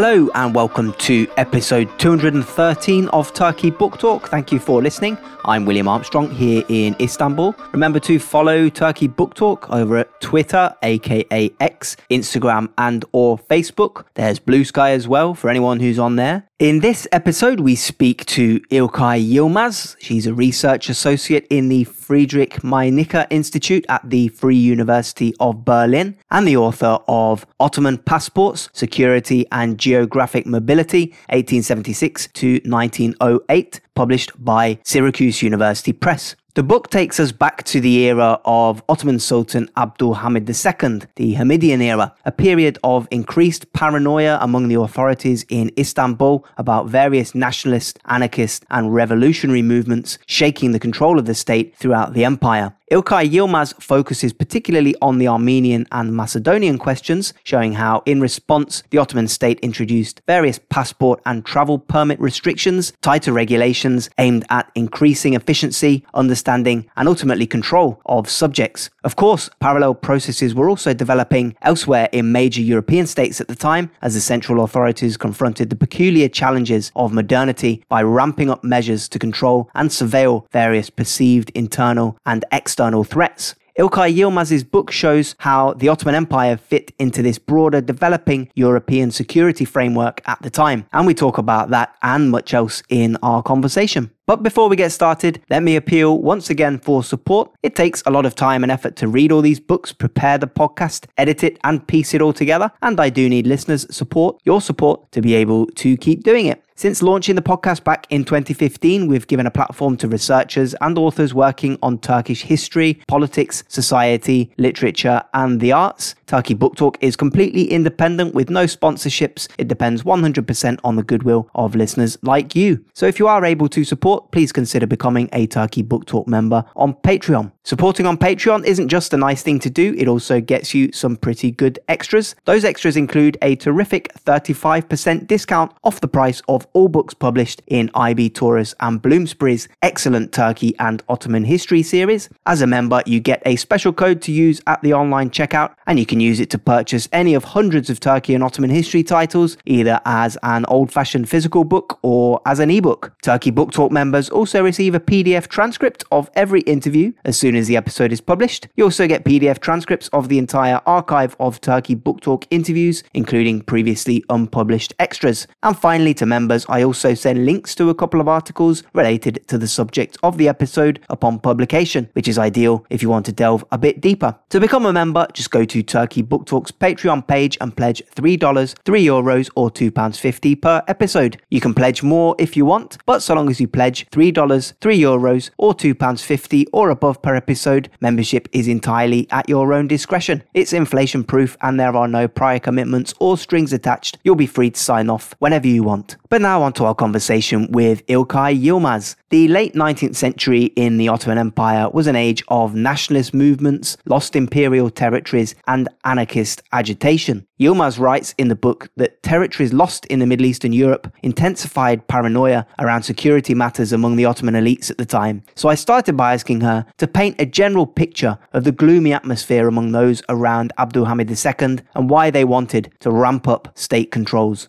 Hello and welcome to episode 213 of Turkey Book Talk. Thank you for listening. I'm William Armstrong here in Istanbul. Remember to follow Turkey Book Talk over at Twitter, aka X, Instagram, and or Facebook. There's Blue Sky as well for anyone who's on there. In this episode, we speak to İlkay Yılmaz. She's a research associate in the Friedrich Meinecke Institute at the Free University of Berlin and the author of Ottoman Passports, Security and Geographic Mobility, 1876 to 1908, published by Syracuse University Press. The book takes us back to the era of Ottoman Sultan Abdul Hamid II, the Hamidian era, a period of increased paranoia among the authorities in Istanbul about various nationalist, anarchist, and revolutionary movements shaking the control of the state throughout the empire. İlkay Yılmaz focuses particularly on the Armenian and Macedonian questions, showing how, in response, the Ottoman state introduced various passport and travel permit restrictions, tighter regulations aimed at increasing efficiency, understanding, and ultimately control of subjects. Of course, parallel processes were also developing elsewhere in major European states at the time, as the central authorities confronted the peculiar challenges of modernity by ramping up measures to control and surveil various perceived internal and external threats. İlkay Yılmaz's book shows how the Ottoman Empire fit into this broader developing European security framework at the time. And we talk about that and much else in our conversation. But before we get started, let me appeal once again for support. It takes a lot of time and effort to read all these books, prepare the podcast, edit it, and piece it all together. And I do need listeners' support, your support, to be able to keep doing it. Since launching the podcast back in 2015, we've given a platform to researchers and authors working on Turkish history, politics, society, literature, and the arts. Turkey Book Talk is completely independent with no sponsorships. It depends 100% on the goodwill of listeners like you. So if you are able to support, please consider becoming a Turkey Book Talk member on Patreon. Supporting on Patreon isn't just a nice thing to do, it also gets you some pretty good extras. Those extras include a terrific 35% discount off the price of all books published in IB Tauris and Bloomsbury's excellent Turkey and Ottoman history series. As a member, you get a special code to use at the online checkout, and you can use it to purchase any of hundreds of Turkey and Ottoman history titles, either as an old fashioned physical book or as an ebook. Turkey Book Talk members also receive a PDF transcript of every interview as soon as the episode is published. You also get PDF transcripts of the entire archive of Turkey Book Talk interviews, including previously unpublished extras. And finally, to members, I also send links to a couple of articles related to the subject of the episode upon publication, which is ideal if you want to delve a bit deeper. To become a member, just go to Turkey Book Talk's Patreon page and pledge $3, 3 euros, or £2.50 per episode. You can pledge more if you want, but so long as you pledge $3, 3 euros, or £2.50 or above per episode, membership is entirely at your own discretion. It's inflation proof and there are no prior commitments or strings attached. You'll be free to sign off whenever you want. But now now on to our conversation with İlkay Yılmaz. The late 19th century in the Ottoman Empire was an age of nationalist movements, lost imperial territories, and anarchist agitation. Yılmaz writes in the book that territories lost in the Middle Eastern Europe intensified paranoia around security matters among the Ottoman elites at the time. So I started by asking her to paint a general picture of the gloomy atmosphere among those around Abdulhamid II and why they wanted to ramp up state controls.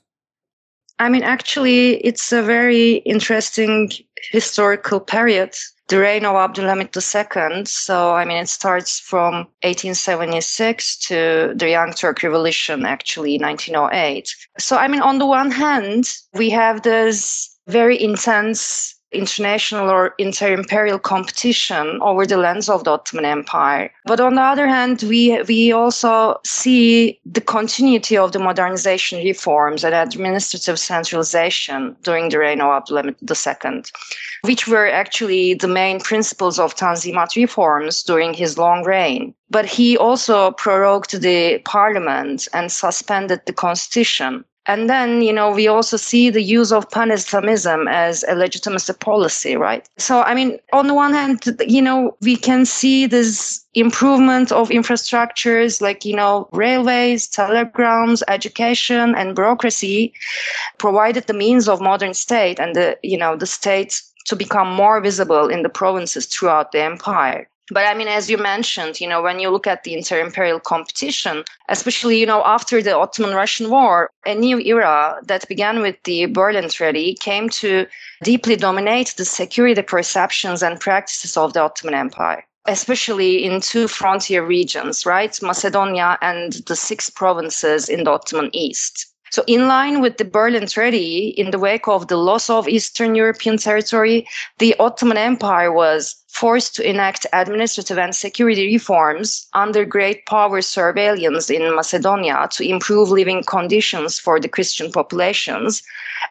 I mean, actually, it's a very interesting historical period. The reign of Abdulhamid II. So, I mean, it starts from 1876 to the Young Turk Revolution, actually, 1908. So, I mean, on the one hand, we have this very intense international or inter-imperial competition over the lands of the Ottoman Empire. But on the other hand, we we also see the continuity of the modernization reforms and administrative centralization during the reign of Abdulhamid II, which were actually the main principles of Tanzimat reforms during his long reign. But he also prorogued the parliament and suspended the constitution and then, you know, we also see the use of pan-Islamism as a legitimacy policy, right? So, I mean, on the one hand, you know, we can see this improvement of infrastructures like, you know, railways, telegrams, education, and bureaucracy provided the means of modern state and the, you know, the state to become more visible in the provinces throughout the empire. But I mean, as you mentioned, you know, when you look at the inter-imperial competition, especially, you know, after the Ottoman-Russian War, a new era that began with the Berlin Treaty came to deeply dominate the security perceptions and practices of the Ottoman Empire especially in two frontier regions, right? Macedonia and the six provinces in the Ottoman East. So, in line with the Berlin Treaty, in the wake of the loss of Eastern European territory, the Ottoman Empire was forced to enact administrative and security reforms under great power surveillance in Macedonia to improve living conditions for the Christian populations,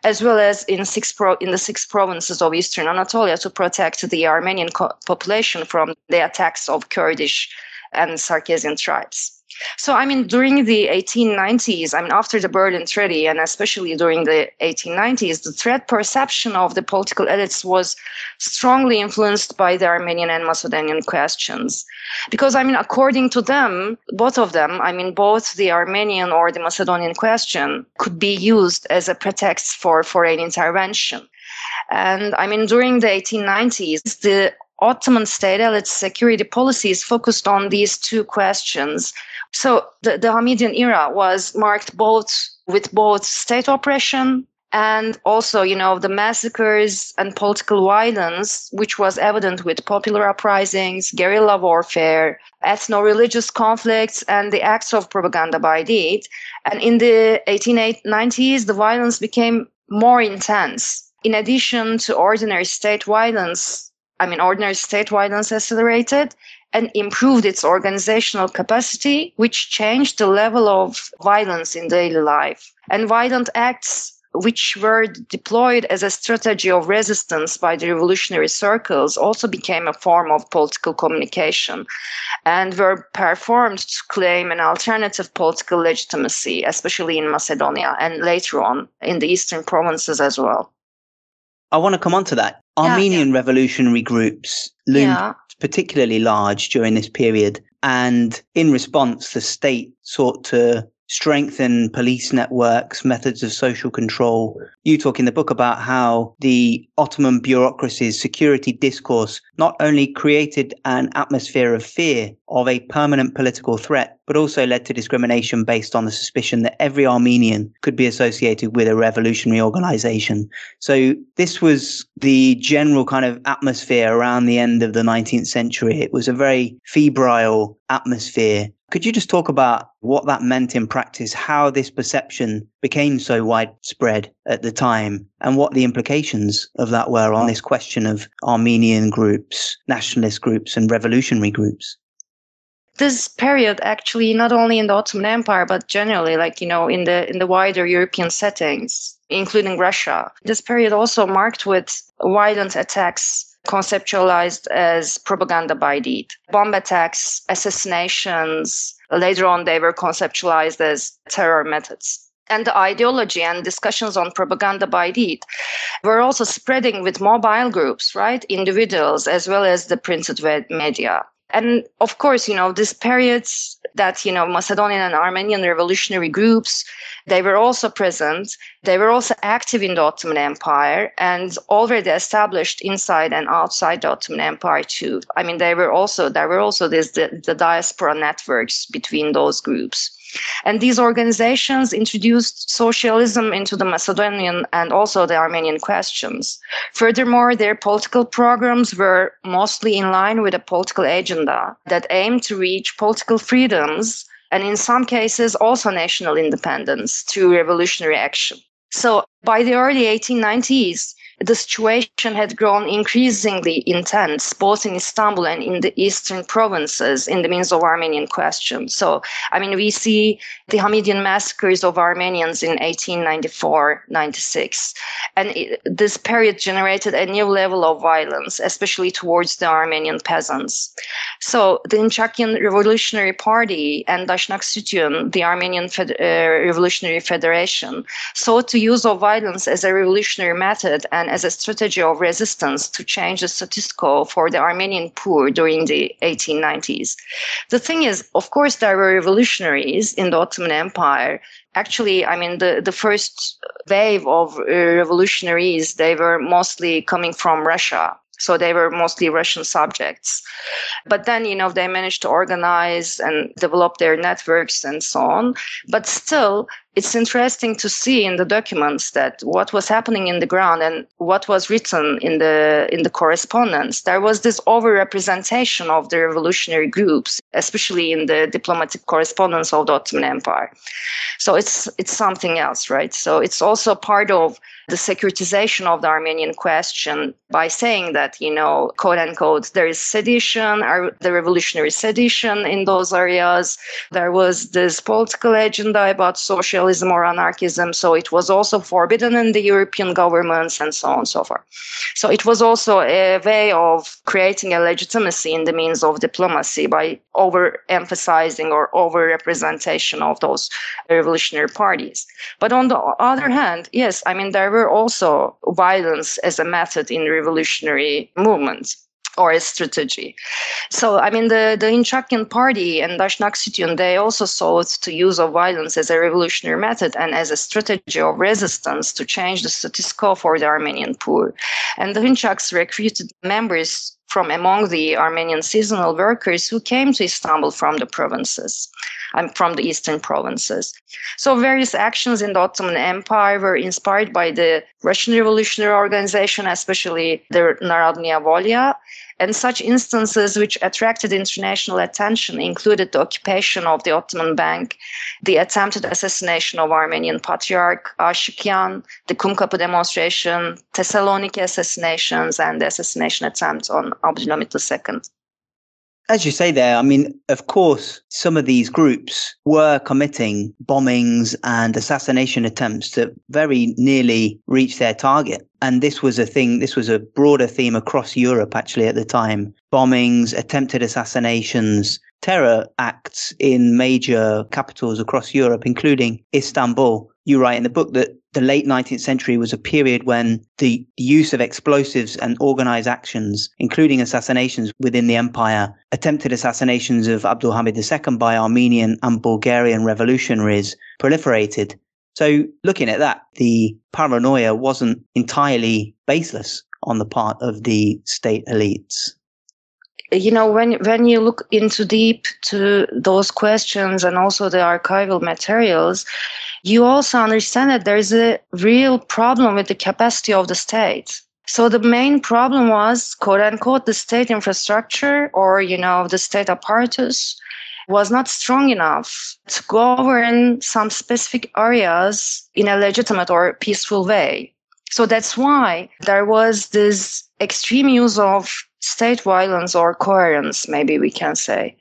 as well as in, six pro- in the six provinces of Eastern Anatolia to protect the Armenian co- population from the attacks of Kurdish and Circassian tribes. So, I mean, during the 1890s, I mean, after the Berlin Treaty, and especially during the 1890s, the threat perception of the political elites was strongly influenced by the Armenian and Macedonian questions. Because, I mean, according to them, both of them, I mean, both the Armenian or the Macedonian question could be used as a pretext for foreign intervention. And I mean, during the 1890s, the Ottoman state elite security policies focused on these two questions so the, the Hamidian era was marked both with both state oppression and also, you know, the massacres and political violence, which was evident with popular uprisings, guerrilla warfare, ethno-religious conflicts, and the acts of propaganda by deed. And in the 1890s, the violence became more intense. In addition to ordinary state violence, I mean, ordinary state violence accelerated, and improved its organizational capacity, which changed the level of violence in daily life. And violent acts which were deployed as a strategy of resistance by the revolutionary circles also became a form of political communication and were performed to claim an alternative political legitimacy, especially in Macedonia and later on in the eastern provinces as well. I want to come on to that. Armenian yeah, revolutionary groups loomed yeah particularly large during this period. And in response, the state sought to strengthen police networks, methods of social control. You talk in the book about how the Ottoman bureaucracy's security discourse not only created an atmosphere of fear of a permanent political threat, but also led to discrimination based on the suspicion that every Armenian could be associated with a revolutionary organization. So this was the general kind of atmosphere around the end of the 19th century. It was a very febrile atmosphere could you just talk about what that meant in practice, how this perception became so widespread at the time, and what the implications of that were on this question of Armenian groups, nationalist groups, and revolutionary groups? This period actually not only in the Ottoman Empire but generally like you know in the in the wider European settings including Russia this period also marked with violent attacks conceptualized as propaganda by deed. Bomb attacks, assassinations, later on they were conceptualized as terror methods. And the ideology and discussions on propaganda by deed were also spreading with mobile groups, right? Individuals as well as the printed media. And of course, you know, these periods that, you know, Macedonian and Armenian revolutionary groups, they were also present. They were also active in the Ottoman Empire and already established inside and outside the Ottoman Empire too. I mean, they were also, there were also this, the, the diaspora networks between those groups. And these organizations introduced socialism into the Macedonian and also the Armenian questions. Furthermore, their political programs were mostly in line with a political agenda that aimed to reach political freedoms and in some cases also national independence through revolutionary action. So by the early 1890s, the situation had grown increasingly intense, both in Istanbul and in the eastern provinces, in the means of Armenian question. So, I mean, we see the Hamidian massacres of Armenians in 1894 96. And it, this period generated a new level of violence, especially towards the Armenian peasants. So, the Hunchakian Revolutionary Party and Dashnaktsutyun, the Armenian Fed- uh, Revolutionary Federation, sought to use of violence as a revolutionary method and as a strategy of resistance to change the status quo for the Armenian poor during the 1890s. The thing is, of course, there were revolutionaries in the Ottoman Empire. Actually, I mean, the, the first wave of uh, revolutionaries, they were mostly coming from Russia. So they were mostly Russian subjects. But then, you know, they managed to organize and develop their networks and so on. But still, it's interesting to see in the documents that what was happening in the ground and what was written in the in the correspondence. There was this overrepresentation of the revolutionary groups especially in the diplomatic correspondence of the ottoman empire. So it's it's something else right? So it's also part of the securitization of the Armenian question by saying that, you know, quote unquote, there is sedition, or the revolutionary sedition in those areas. There was this political agenda about socialism or anarchism. So it was also forbidden in the European governments and so on and so forth. So it was also a way of creating a legitimacy in the means of diplomacy by overemphasizing or over-representation of those revolutionary parties. But on the other hand, yes, I mean, there were also violence as a method in revolutionary movements or a strategy. So, I mean, the, the Hunchakian party and Dashnaktsutyun, they also sought to use of violence as a revolutionary method and as a strategy of resistance to change the status quo for the Armenian poor. And the Hünchaks recruited members from among the Armenian seasonal workers who came to Istanbul from the provinces and from the eastern provinces. So various actions in the Ottoman Empire were inspired by the Russian Revolutionary Organization, especially the Narodnaya Volya, and such instances which attracted international attention included the occupation of the Ottoman Bank, the attempted assassination of Armenian Patriarch Ashikyan, the Kumkapı demonstration, Thessaloniki assassinations, and the assassination attempt on Abdulhamid II. As you say there, I mean, of course, some of these groups were committing bombings and assassination attempts that very nearly reached their target. And this was a thing, this was a broader theme across Europe actually at the time. Bombings, attempted assassinations, terror acts in major capitals across Europe, including Istanbul. You write in the book that the late 19th century was a period when the use of explosives and organized actions, including assassinations within the empire, attempted assassinations of Abdul Hamid II by Armenian and Bulgarian revolutionaries, proliferated. So, looking at that, the paranoia wasn't entirely baseless on the part of the state elites you know when when you look into deep to those questions and also the archival materials you also understand that there's a real problem with the capacity of the state. So the main problem was quote unquote the state infrastructure or you know the state apparatus was not strong enough to govern some specific areas in a legitimate or peaceful way. So that's why there was this extreme use of state violence or coherence, maybe we can say.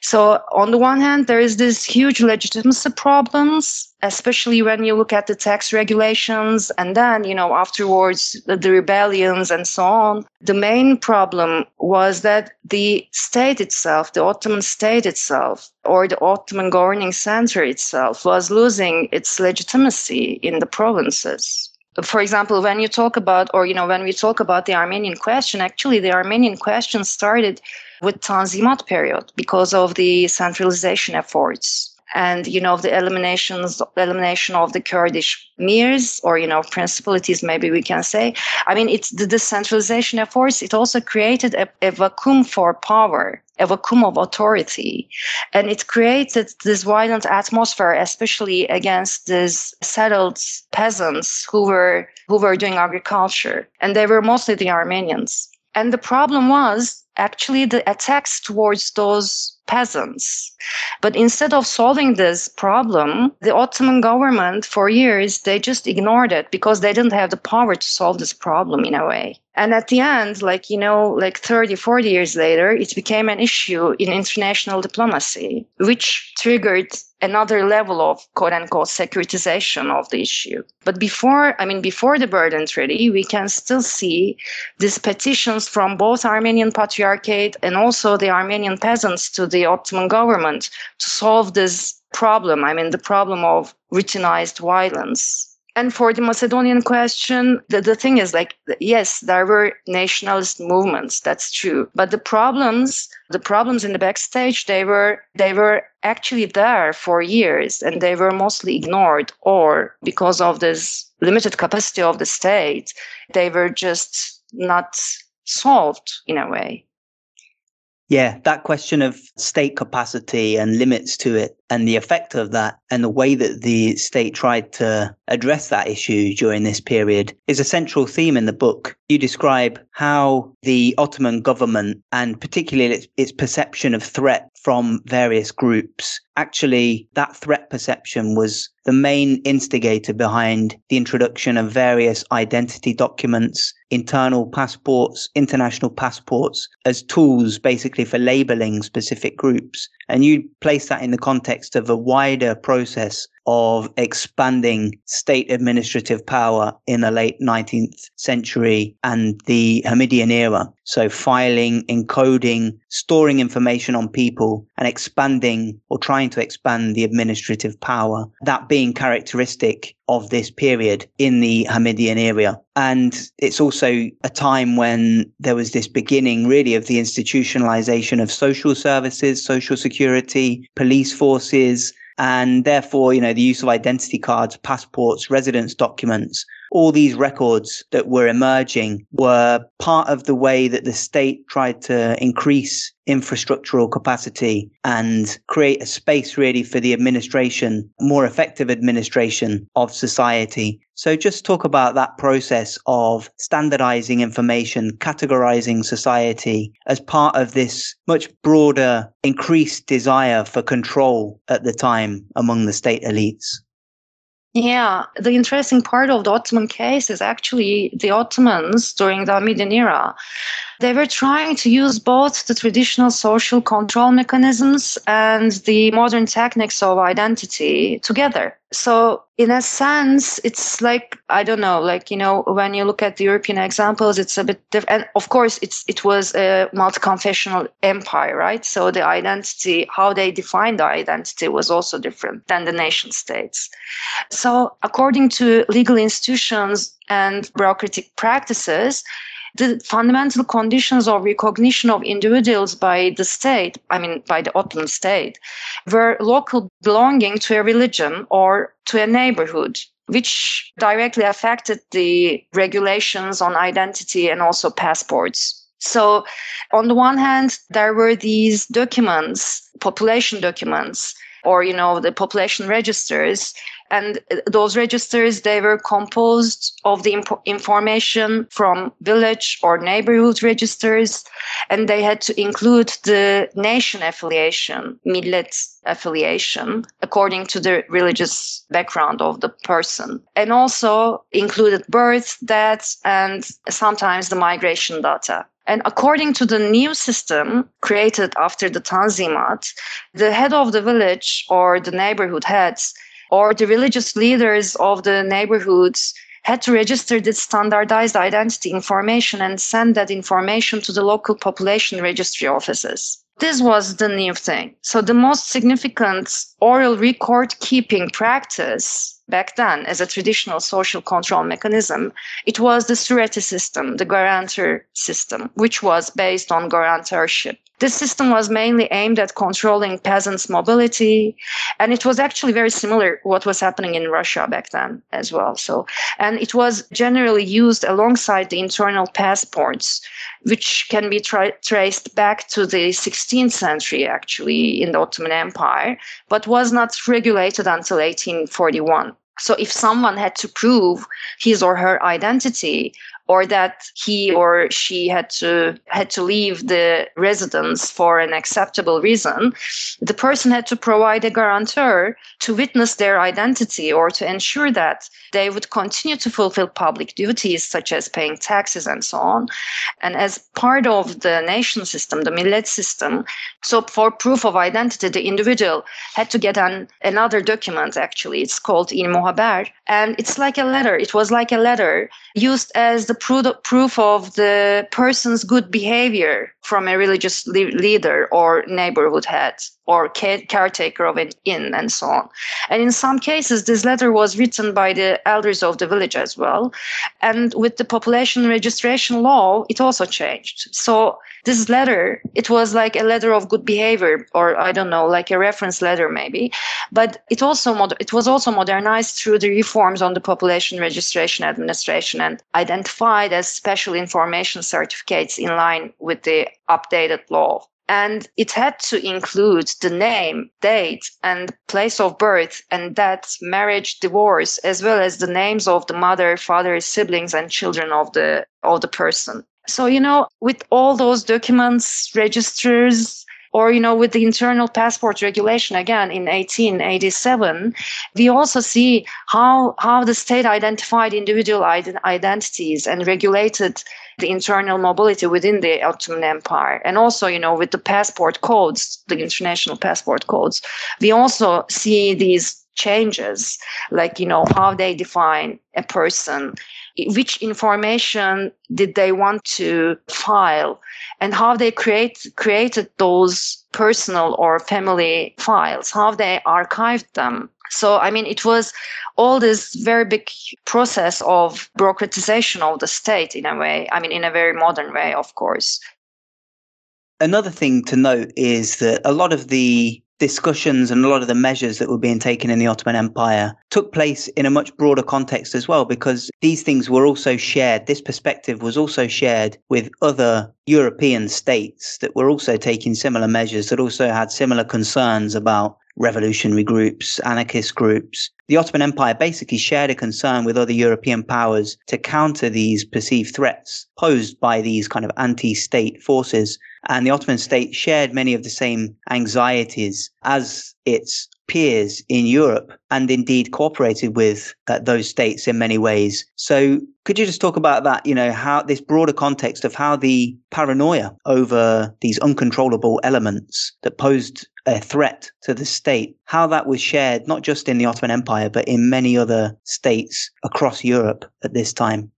So on the one hand, there is this huge legitimacy problems, especially when you look at the tax regulations and then, you know, afterwards the, the rebellions and so on. The main problem was that the state itself, the Ottoman state itself, or the Ottoman governing center itself was losing its legitimacy in the provinces for example, when you talk about, or you know, when we talk about the Armenian question, actually, the Armenian question started with Tanzimat period because of the centralization efforts and you know the eliminations elimination of the kurdish mirs or you know principalities maybe we can say. I mean it's the decentralization efforts. It also created a, a vacuum for power a vacuum of authority and it created this violent atmosphere especially against these settled peasants who were who were doing agriculture and they were mostly the armenians and the problem was actually the attacks towards those peasants. But instead of solving this problem, the Ottoman government for years, they just ignored it because they didn't have the power to solve this problem in a way. And at the end, like, you know, like 30, 40 years later, it became an issue in international diplomacy, which triggered another level of quote unquote securitization of the issue. But before, I mean, before the Berlin Treaty, we can still see these petitions from both Armenian Patriarchate and also the Armenian peasants to the Ottoman government to solve this problem. I mean, the problem of routinized violence and for the Macedonian question, the, the thing is like, yes, there were nationalist movements. That's true. But the problems, the problems in the backstage, they were, they were actually there for years and they were mostly ignored or because of this limited capacity of the state, they were just not solved in a way. Yeah, that question of state capacity and limits to it and the effect of that and the way that the state tried to address that issue during this period is a central theme in the book. You describe how the Ottoman government and particularly its, its perception of threat from various groups actually that threat perception was the main instigator behind the introduction of various identity documents, internal passports, international passports as tools basically for labeling specific groups. And you place that in the context of a wider process of expanding state administrative power in the late 19th century and the Hamidian era. So filing, encoding, storing information on people and expanding or trying to expand the administrative power. That being characteristic of this period in the Hamidian era. And it's also a time when there was this beginning really of the institutionalization of social services, social security, police forces, and therefore, you know, the use of identity cards, passports, residence documents, all these records that were emerging were part of the way that the state tried to increase infrastructural capacity and create a space really for the administration, more effective administration of society. So just talk about that process of standardizing information, categorizing society as part of this much broader increased desire for control at the time among the state elites. Yeah, the interesting part of the Ottoman case is actually the Ottomans during the Hamidian era they were trying to use both the traditional social control mechanisms and the modern techniques of identity together. So, in a sense, it's like, I don't know, like, you know, when you look at the European examples, it's a bit different. And of course, it's, it was a multi confessional empire, right? So, the identity, how they defined the identity was also different than the nation states. So, according to legal institutions and bureaucratic practices, the fundamental conditions of recognition of individuals by the state, I mean, by the Ottoman state, were local belonging to a religion or to a neighborhood which directly affected the regulations on identity and also passports. So, on the one hand, there were these documents, population documents, or you know the population registers and uh, those registers they were composed of the imp- information from village or neighborhood registers and they had to include the nation affiliation millet affiliation according to the religious background of the person. And also included birth death and sometimes the migration data. And according to the new system created after the Tanzimat, the head of the village or the neighborhood heads or the religious leaders of the neighborhoods had to register this standardized identity information and send that information to the local population registry offices. This was the new thing. So the most significant oral record keeping practice back then as a traditional social control mechanism, it was the surety system, the guarantor system, which was based on guarantorship. This system was mainly aimed at controlling peasants' mobility, and it was actually very similar what was happening in Russia back then as well. So, and it was generally used alongside the internal passports, which can be tra- traced back to the 16th century, actually, in the Ottoman Empire, but was not regulated until 1841. So if someone had to prove his or her identity or that he or she had to had to leave the residence for an acceptable reason the person had to provide a guarantor to witness their identity or to ensure that they would continue to fulfill public duties such as paying taxes and so on. And as part of the nation system the millet system so for proof of identity the individual had to get an another document actually. It's called ilmühaber and it's like a letter. It was like a letter used as the proof of the person's good behavior from a religious leader or neighborhood head or caretaker of an inn and so on. And in some cases, this letter was written by the elders of the village as well. And with the population registration law, it also changed. So this letter, it was like a letter of good behavior, or I don't know, like a reference letter maybe. But it also it was also modernized through the reforms on the population registration administration and identified as special information certificates in line with the updated law and it had to include the name, date, and place of birth and death, marriage, divorce, as well as the names of the mother, father, siblings, and children of the of the person. So, you know, with all those documents, registers, or, you know, with the internal passport regulation again in 1887, we also see how, how the state identified individual ident- identities and regulated the internal mobility within the Ottoman Empire. And also, you know, with the passport codes, the international passport codes, we also see these changes, like, you know, how they define a person which information did they want to file? And how they create created those personal or family files how they archived them. So i mean it was all this very big process of bureaucratization of the state in a way i mean in a very modern way of course. Another thing to note is that a lot of the discussions and a lot of the measures that were being taken in the Ottoman Empire took place in a much broader context as well, because these things were also shared. This perspective was also shared with other European states that were also taking similar measures, that also had similar concerns about revolutionary groups, anarchist groups. The Ottoman Empire basically shared a concern with other European powers to counter these perceived threats posed by these kind of anti state forces and the Ottoman state shared many of the same anxieties as its peers in Europe and indeed cooperated with uh, those states in many ways. So could you just talk about that, you know, how this broader context of how the paranoia over these uncontrollable elements that posed a threat to the state, how that was shared not just in the Ottoman Empire, but in many other states across Europe at this time?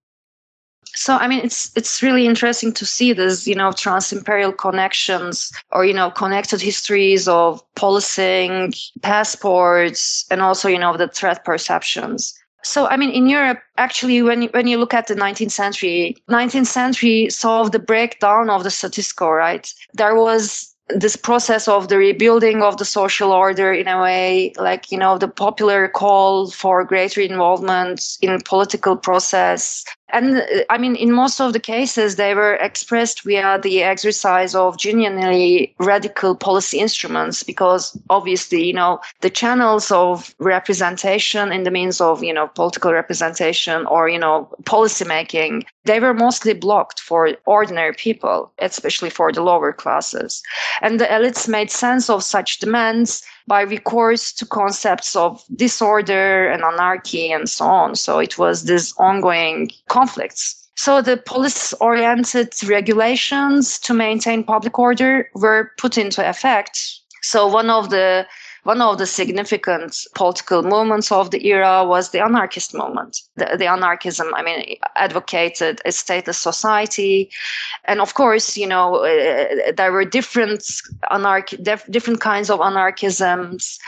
So i mean it's it's really interesting to see this you know trans-imperial connections or you know connected histories of policing passports and also you know the threat perceptions. So i mean in europe actually when you, when you look at the 19th century 19th century saw the breakdown of the status quo right? There was this process of the rebuilding of the social order in a way like you know the popular call for greater involvement in political process and uh, I mean, in most of the cases, they were expressed via the exercise of genuinely radical policy instruments, because obviously, you know, the channels of representation in the means of, you know, political representation or, you know, policy making, they were mostly blocked for ordinary people, especially for the lower classes. And the elites made sense of such demands by recourse to concepts of disorder and anarchy and so on. So it was this ongoing conflicts. So the police-oriented regulations to maintain public order were put into effect. So one of the one of the significant political movements of the era was the anarchist movement. The, the anarchism, I mean, advocated a stateless society. And of course, you know, uh, there were different anarch- def- different kinds of anarchisms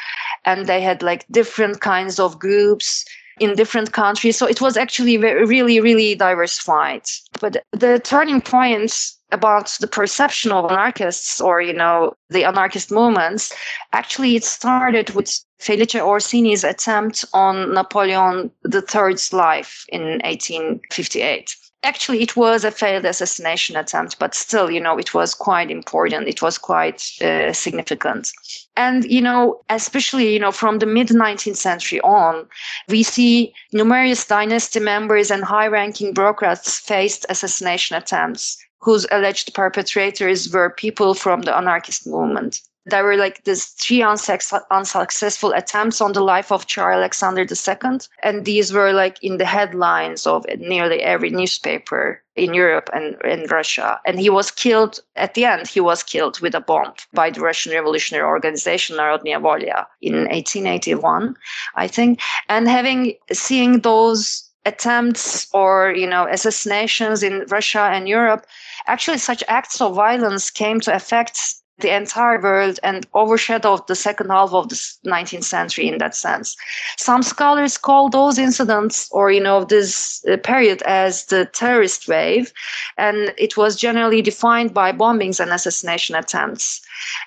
and they had like different kinds of groups in different countries. So it was actually very, really, really diversified. But the turning point about the perception of anarchists or, you know, the anarchist movements, actually it started with Felice Orsini's attempt on Napoleon III's life in 1858 actually it was a failed assassination attempt but still you know it was quite important. It was quite uh, significant. And you know especially you know from the mid 19th century on we see numerous dynasty members and high ranking bureaucrats faced assassination attempts whose alleged perpetrators were people from the anarchist movement there were like these three unsuccessful attempts on the life of Tsar Alexander II. And these were like in the headlines of nearly every newspaper in Europe and in Russia. And he was killed at the end, he was killed with a bomb by the Russian Revolutionary Organization Narodnaya Volya in 1881, I think. And having seeing those attempts or you know assassinations in Russia and Europe, actually such acts of violence came to affect the entire world and overshadowed the second half of the 19th century in that sense. Some scholars call those incidents or, you know, this uh, period as the terrorist wave, and it was generally defined by bombings and assassination attempts.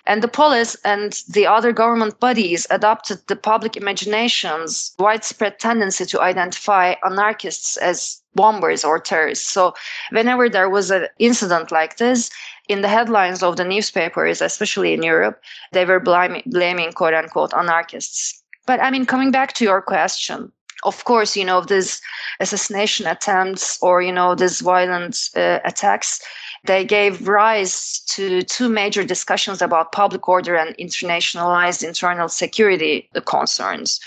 And the police and the other government bodies adopted the public imagination's widespread tendency to identify anarchists as bombers or terrorists. So whenever there was an incident like this, in the headlines of the newspapers, especially in Europe, they were blaming, blaming quote unquote anarchists. But I mean, coming back to your question, of course, you know, these assassination attempts or, you know, these violent uh, attacks, they gave rise to two major discussions about public order and internationalized internal security concerns.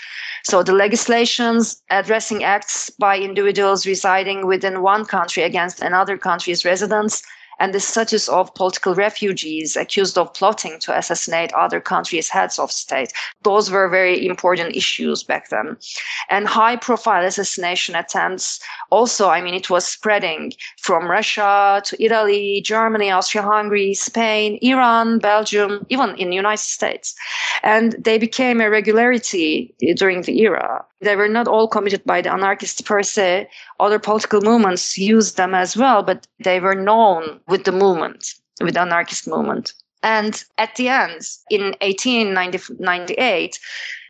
So the legislations addressing acts by individuals residing within one country against another country's residents and the status of political refugees accused of plotting to assassinate other countries' heads of state. Those were very important issues back then. And high profile assassination attempts also, I mean, it was spreading from Russia to Italy, Germany, Austria Hungary, Spain, Iran, Belgium, even in the United States. And they became a regularity during the era. They were not all committed by the anarchists per se. Other political movements used them as well, but they were known with the movement, with the anarchist movement. And at the end, in 1898,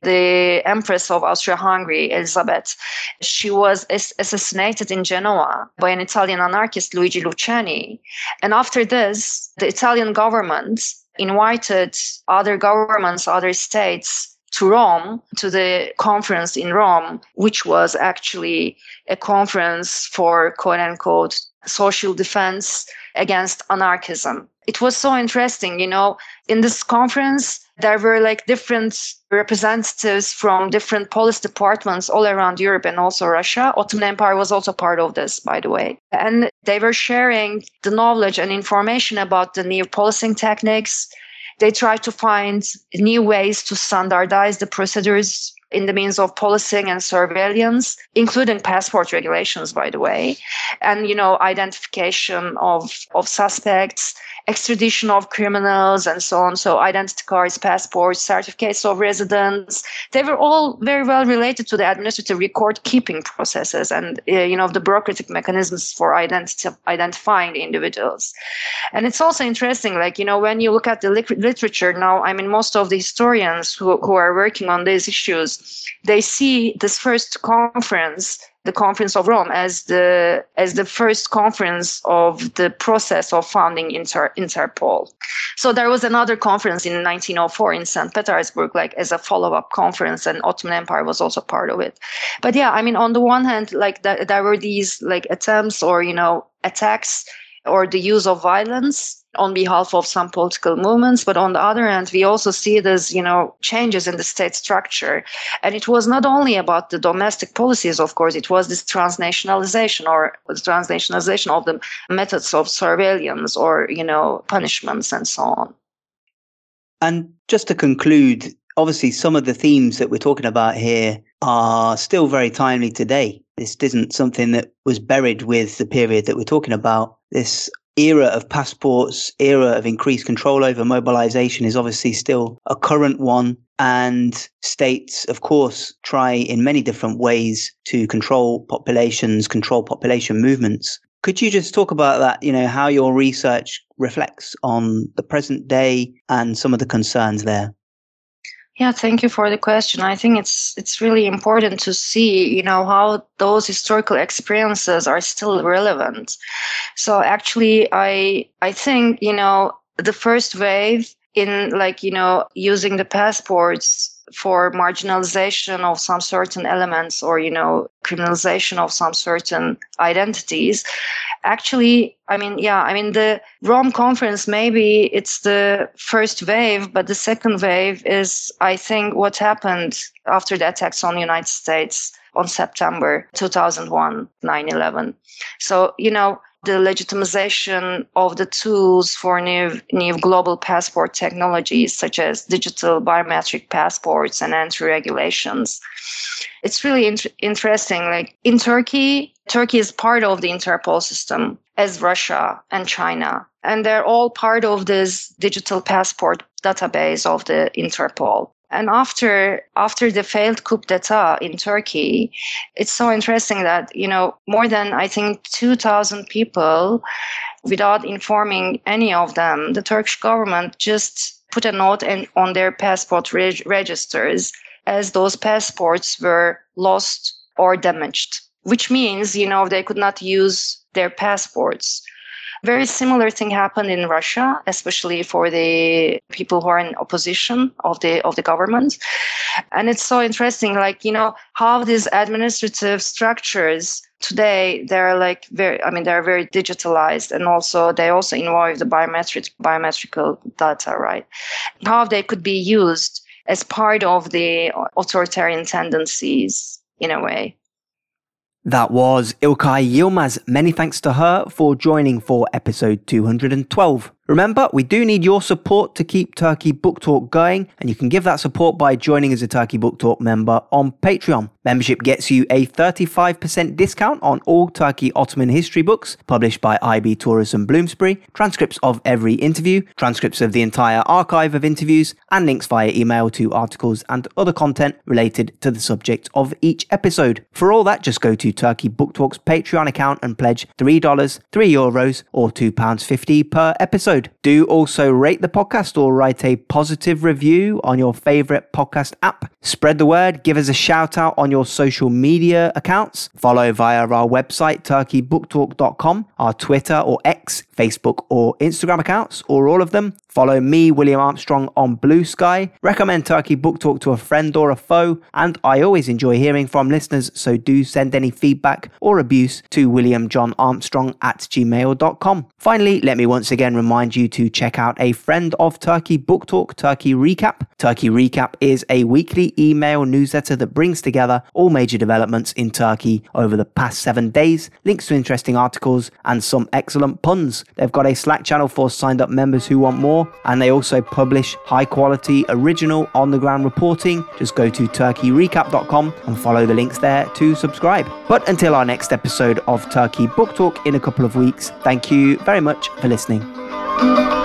the Empress of Austria-Hungary, Elizabeth, she was assassinated in Genoa by an Italian anarchist, Luigi Lucheni. And after this, the Italian government invited other governments, other states to Rome, to the conference in Rome, which was actually a conference for quote unquote social defense against anarchism. It was so interesting, you know, in this conference, there were like different representatives from different police departments all around Europe and also Russia. Ottoman Empire was also part of this, by the way. And they were sharing the knowledge and information about the new policing techniques, they try to find new ways to standardize the procedures in the means of policing and surveillance, including passport regulations, by the way, and you know identification of of suspects extradition of criminals and so on. So identity cards, passports, certificates of residence, they were all very well related to the administrative record keeping processes and, uh, you know, the bureaucratic mechanisms for identity, identifying individuals. And it's also interesting, like, you know, when you look at the literature now, I mean, most of the historians who, who are working on these issues, they see this first conference the Conference of Rome as the as the first conference of the process of founding Inter, Interpol. So there was another conference in 1904 in St. Petersburg, like as a follow-up conference, and Ottoman Empire was also part of it. But yeah, I mean, on the one hand, like th- there were these like attempts or you know attacks or the use of violence on behalf of some political movements. But on the other hand, we also see this, you know, changes in the state structure. And it was not only about the domestic policies, of course, it was this transnationalization or transnationalization of the methods of surveillance or, you know, punishments and so on. And just to conclude, obviously some of the themes that we're talking about here are still very timely today. This isn't something that was buried with the period that we're talking about. This era of passports, era of increased control over mobilization is obviously still a current one. And states, of course, try in many different ways to control populations, control population movements. Could you just talk about that, you know, how your research reflects on the present day and some of the concerns there? Yeah, thank you for the question. I think it's it's really important to see, you know, how those historical experiences are still relevant. So actually I I think, you know, the first wave in like, you know, using the passports for marginalization of some certain elements or you know criminalization of some certain identities. Actually i mean yeah i mean the rome conference maybe it's the first wave but the second wave is i think what happened after the attacks on the united states on september 2001 9-11 so you know the legitimization of the tools for new, new global passport technologies, such as digital biometric passports and entry regulations. It's really in- interesting. Like in Turkey, Turkey is part of the Interpol system, as Russia and China. And they're all part of this digital passport database of the Interpol. And after after the failed coup d'état in Turkey, it's so interesting that you know more than I think 2,000 people, without informing any of them, the Turkish government just put a note in, on their passport reg- registers as those passports were lost or damaged, which means you know they could not use their passports. Very similar thing happened in Russia, especially for the people who are in opposition of the of the government. And it's so interesting, like, you know, how these administrative structures today they're like very i mean they're very digitalized and also they also involve the biometric biometrical data right how they could be used as part of the authoritarian tendencies in a way that was İlkay Yılmaz. Many thanks to her for joining for episode 212. Remember, we do need your support to keep Turkey Book Talk going, and you can give that support by joining as a Turkey Book Talk member on Patreon. Membership gets you a 35% discount on all Turkey Ottoman history books published by IB Tauris Bloomsbury, transcripts of every interview, transcripts of the entire archive of interviews, and links via email to articles and other content related to the subject of each episode. For all that, just go to Turkey Book Talk's Patreon account and pledge $3, 3 euros, or £2.50 per episode episode. Do also rate the podcast or write a positive review on your favorite podcast app. Spread the word, give us a shout out on your social media accounts. Follow via our website, turkeybooktalk.com, our Twitter or X, Facebook or Instagram accounts, or all of them. Follow me, William Armstrong, on Bluesky. Recommend Turkey Book Talk to a friend or a foe. And I always enjoy hearing from listeners, so do send any feedback or abuse to williamjohnarmstrong at gmail.com. Finally, let me once again remind you to check out a friend of Turkey Book Talk, Turkey Recap. Turkey Recap is a weekly email newsletter that brings together all major developments in Turkey over the past seven days, links to interesting articles, and some excellent puns. They've got a Slack channel for signed up members who want more and they also publish high quality, original, on the ground reporting. Just go to turkeyrecap.com and follow the links there to subscribe. But until our next episode of Turkey Book Talk in a couple of weeks, thank you very much for listening. Thank you.